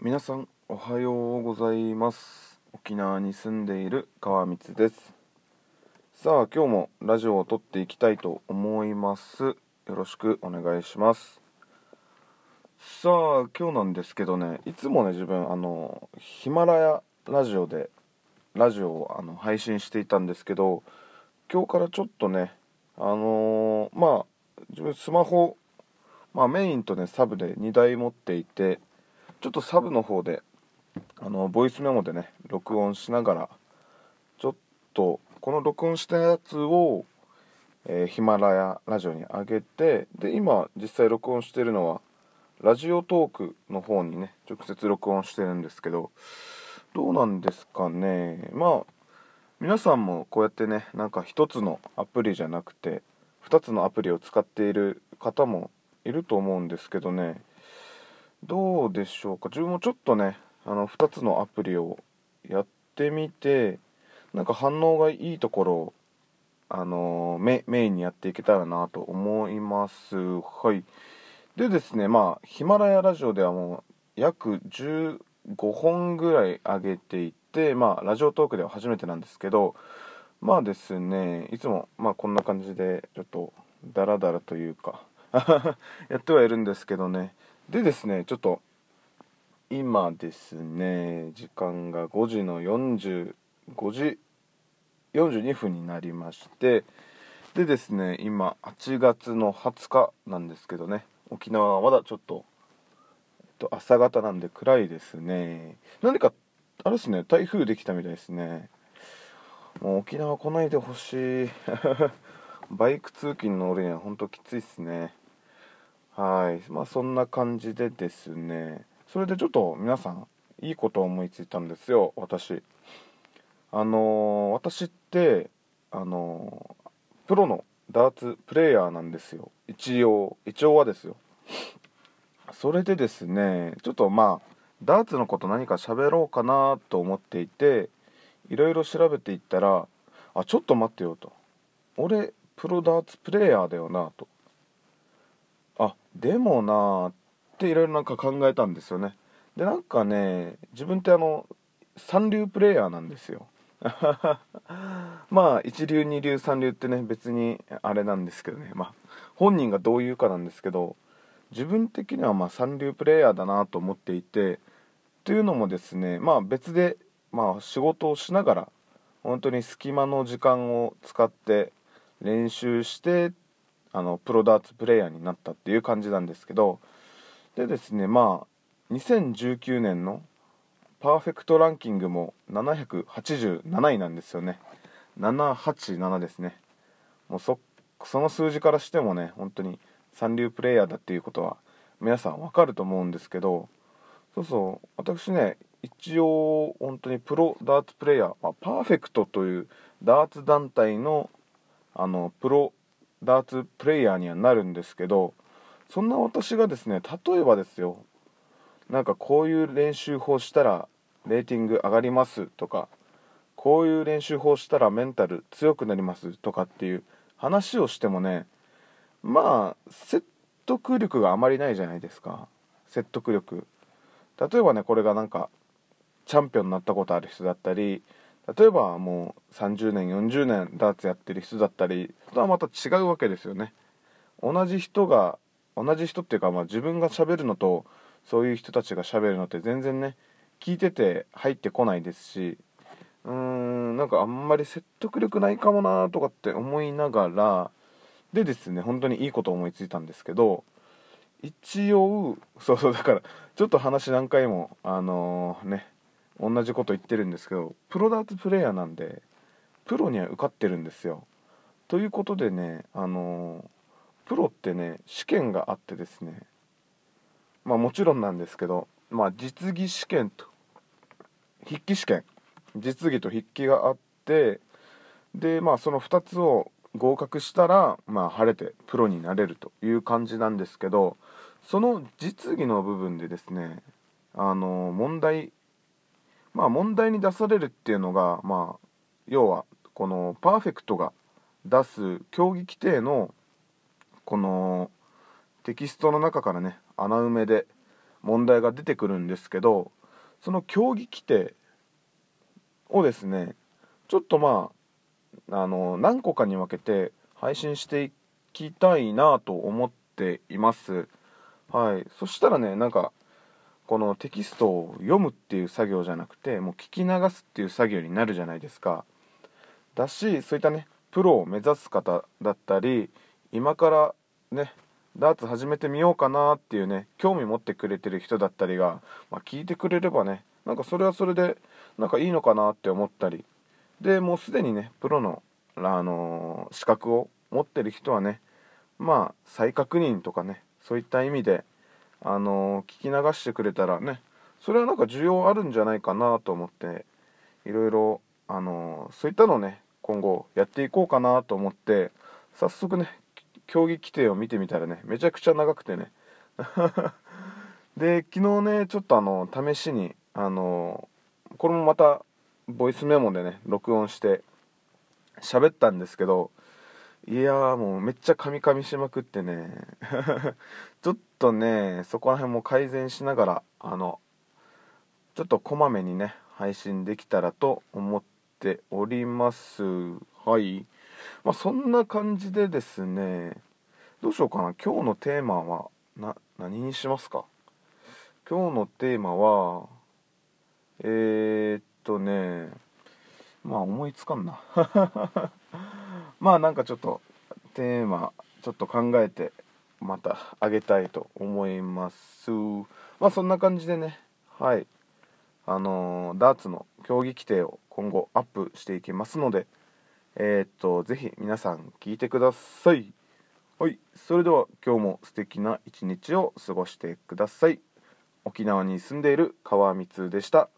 皆さんおはようございます。沖縄に住んでいる川光です。さあ今日もラジオを撮っていきたいと思います。よろしくお願いします。さあ今日なんですけどねいつもね自分あのヒマラヤラジオでラジオをあの配信していたんですけど今日からちょっとねあのー、まあ自分スマホまあメインとねサブで2台持っていてちょっとサブの方であのボイスメモでね録音しながらちょっとこの録音したやつを、え、ヒマラヤラジオに上げてで今実際録音してるのはラジオトークの方にね直接録音してるんですけどどうなんですかね。まあ皆さんもこうやってねなんか一つのアプリじゃなくて2つのアプリを使っている方もいると思うんですけどね。どうでしょうか？自分もちょっとねあの2つのアプリをやってみてなんか反応がいいところをあのメメインにやっていけたらなと思います。はい。でですねまあヒマラヤラジオではもう約15本ぐらい上げていてまあラジオトークでは初めてなんですけどまあですねいつもまあこんな感じでちょっとダラダラというか やってはいるんですけどね。でですねちょっと今ですね時間が5時の45時42分になりましてでですね今8月の20日なんですけどね沖縄はまだちょっと、えっと、朝方なんで暗いですね。何かあれですね台風できたみたいですね。もう沖縄来ないでほしい。バイク通勤の俺にはほんときついっすね。はい。まあそんな感じでですね。それでちょっと皆さんいいことを思いついたんですよ。私。あのー、私ってあのー、プロのダーツプレーヤーなんですよ。一応一応はですよ。それでですねちょっとまあダーツのこと何か喋ろうかなと思っていていろいろ調べていったらあちょっと待ってよと。俺プロダーツプレーヤーだよなと。あでもなーっていろいろなんか考えたんですよね。でなんかね自分ってあの三流プレイヤーなんですよ。まあ一流二流三流ってね別にあれなんですけどね。まあ本人がどう言うかなんですけど自分的にはまあ三流プレイヤーだなと思っていてというのもですねまあ別でまあ仕事をしながら本当に隙間の時間を使って練習してあのプロダーツプレーヤーになったっていう感じなんですけどでですねまあ2019年のパーフェクトランキングも787位なんですよね。787ですね。もうそその数字からしてもね本当に三流プレイヤーだっていうことは皆さんわかると思うんですけどそうそう私ね一応本当にプロダーツプレイヤー、まあ、パーフェクトというダーツ団体のあのプロダーツプレイヤーにはなるんですけどそんな私がですね例えばですよなんかこういう練習法したらレーティング上がりますとかこういう練習法したらメンタル強くなりますとかっていう話をしてもねまあ説得力があまりないじゃないですか。説得力。例えばねこれがなんかチャンピオンになったことある人だったり例えばもう30年40年ダーツやってる人だったりとはまた違うわけですよね。同じ人が同じ人っていうかまあ自分がしゃべるのとそういう人たちがしゃべるのって全然ね聞いてて入ってこないですしうーんなんかあんまり説得力ないかもなとかって思いながらでですね本当にいいこと思いついたんですけど一応そうそうだからちょっと話何回もあのー、ね同じこと言ってるんですけどプロダーツプレーヤーなんでプロには受かってるんですよ。ということでねあのプロってね試験があってですねまあもちろんなんですけどまあ実技試験と筆記試験実技と筆記があってでまあその2つを合格したらまあ晴れてプロになれるという感じなんですけどその実技の部分でですねあの問題まあ問題に出されるっていうのがまあ要はこのパーフェクトが出す競技規定のこのテキストの中からね穴埋めで問題が出てくるんですけどその競技規定をですねちょっとまああの何個かに分けて配信していきたいなと思っています。はい。そしたらねなんかこのテキストを読むっていう作業じゃなくてもう聞き流すっていう作業になるじゃないですか。だしそういったねプロを目指す方だったり今からねダーツ始めてみようかなっていうね興味持ってくれてる人だったりが、まあ、聞いてくれればねなんかそれはそれでなんかいいのかなって思ったり。でもうすでにねプロの、あのー、資格を持ってる人はねまあ再確認とかねそういった意味で、あの、聞き流してくれたらねそれはなんか需要あるんじゃないかなと思っていろいろ、あの、そういったのをね今後やっていこうかなと思って早速ね競技規定を見てみたらねめちゃくちゃ長くてね。で昨日ねちょっとあの試しにあのこれもまたボイスメモでね録音して喋ったんですけどいやーもうめっちゃカミカミしまくってね。ちょっとねそこら辺も改善しながらあのちょっとこまめにね配信できたらと思っております。はい。まあ、そんな感じでですねどうしようかな。今日のテーマはな何にしますか？今日のテーマはえー、っとねまあ思いつかんな。まあなんかちょっとテーマちょっと考えてまたあげたいと思いますまあそんな感じでねはいあのー、ダーツの競技規定を今後アップしていきますのでえー、っと、ぜひ皆さん聞いてください。はい、それでは今日も素敵な一日を過ごしてください。沖縄に住んでいる川光でした。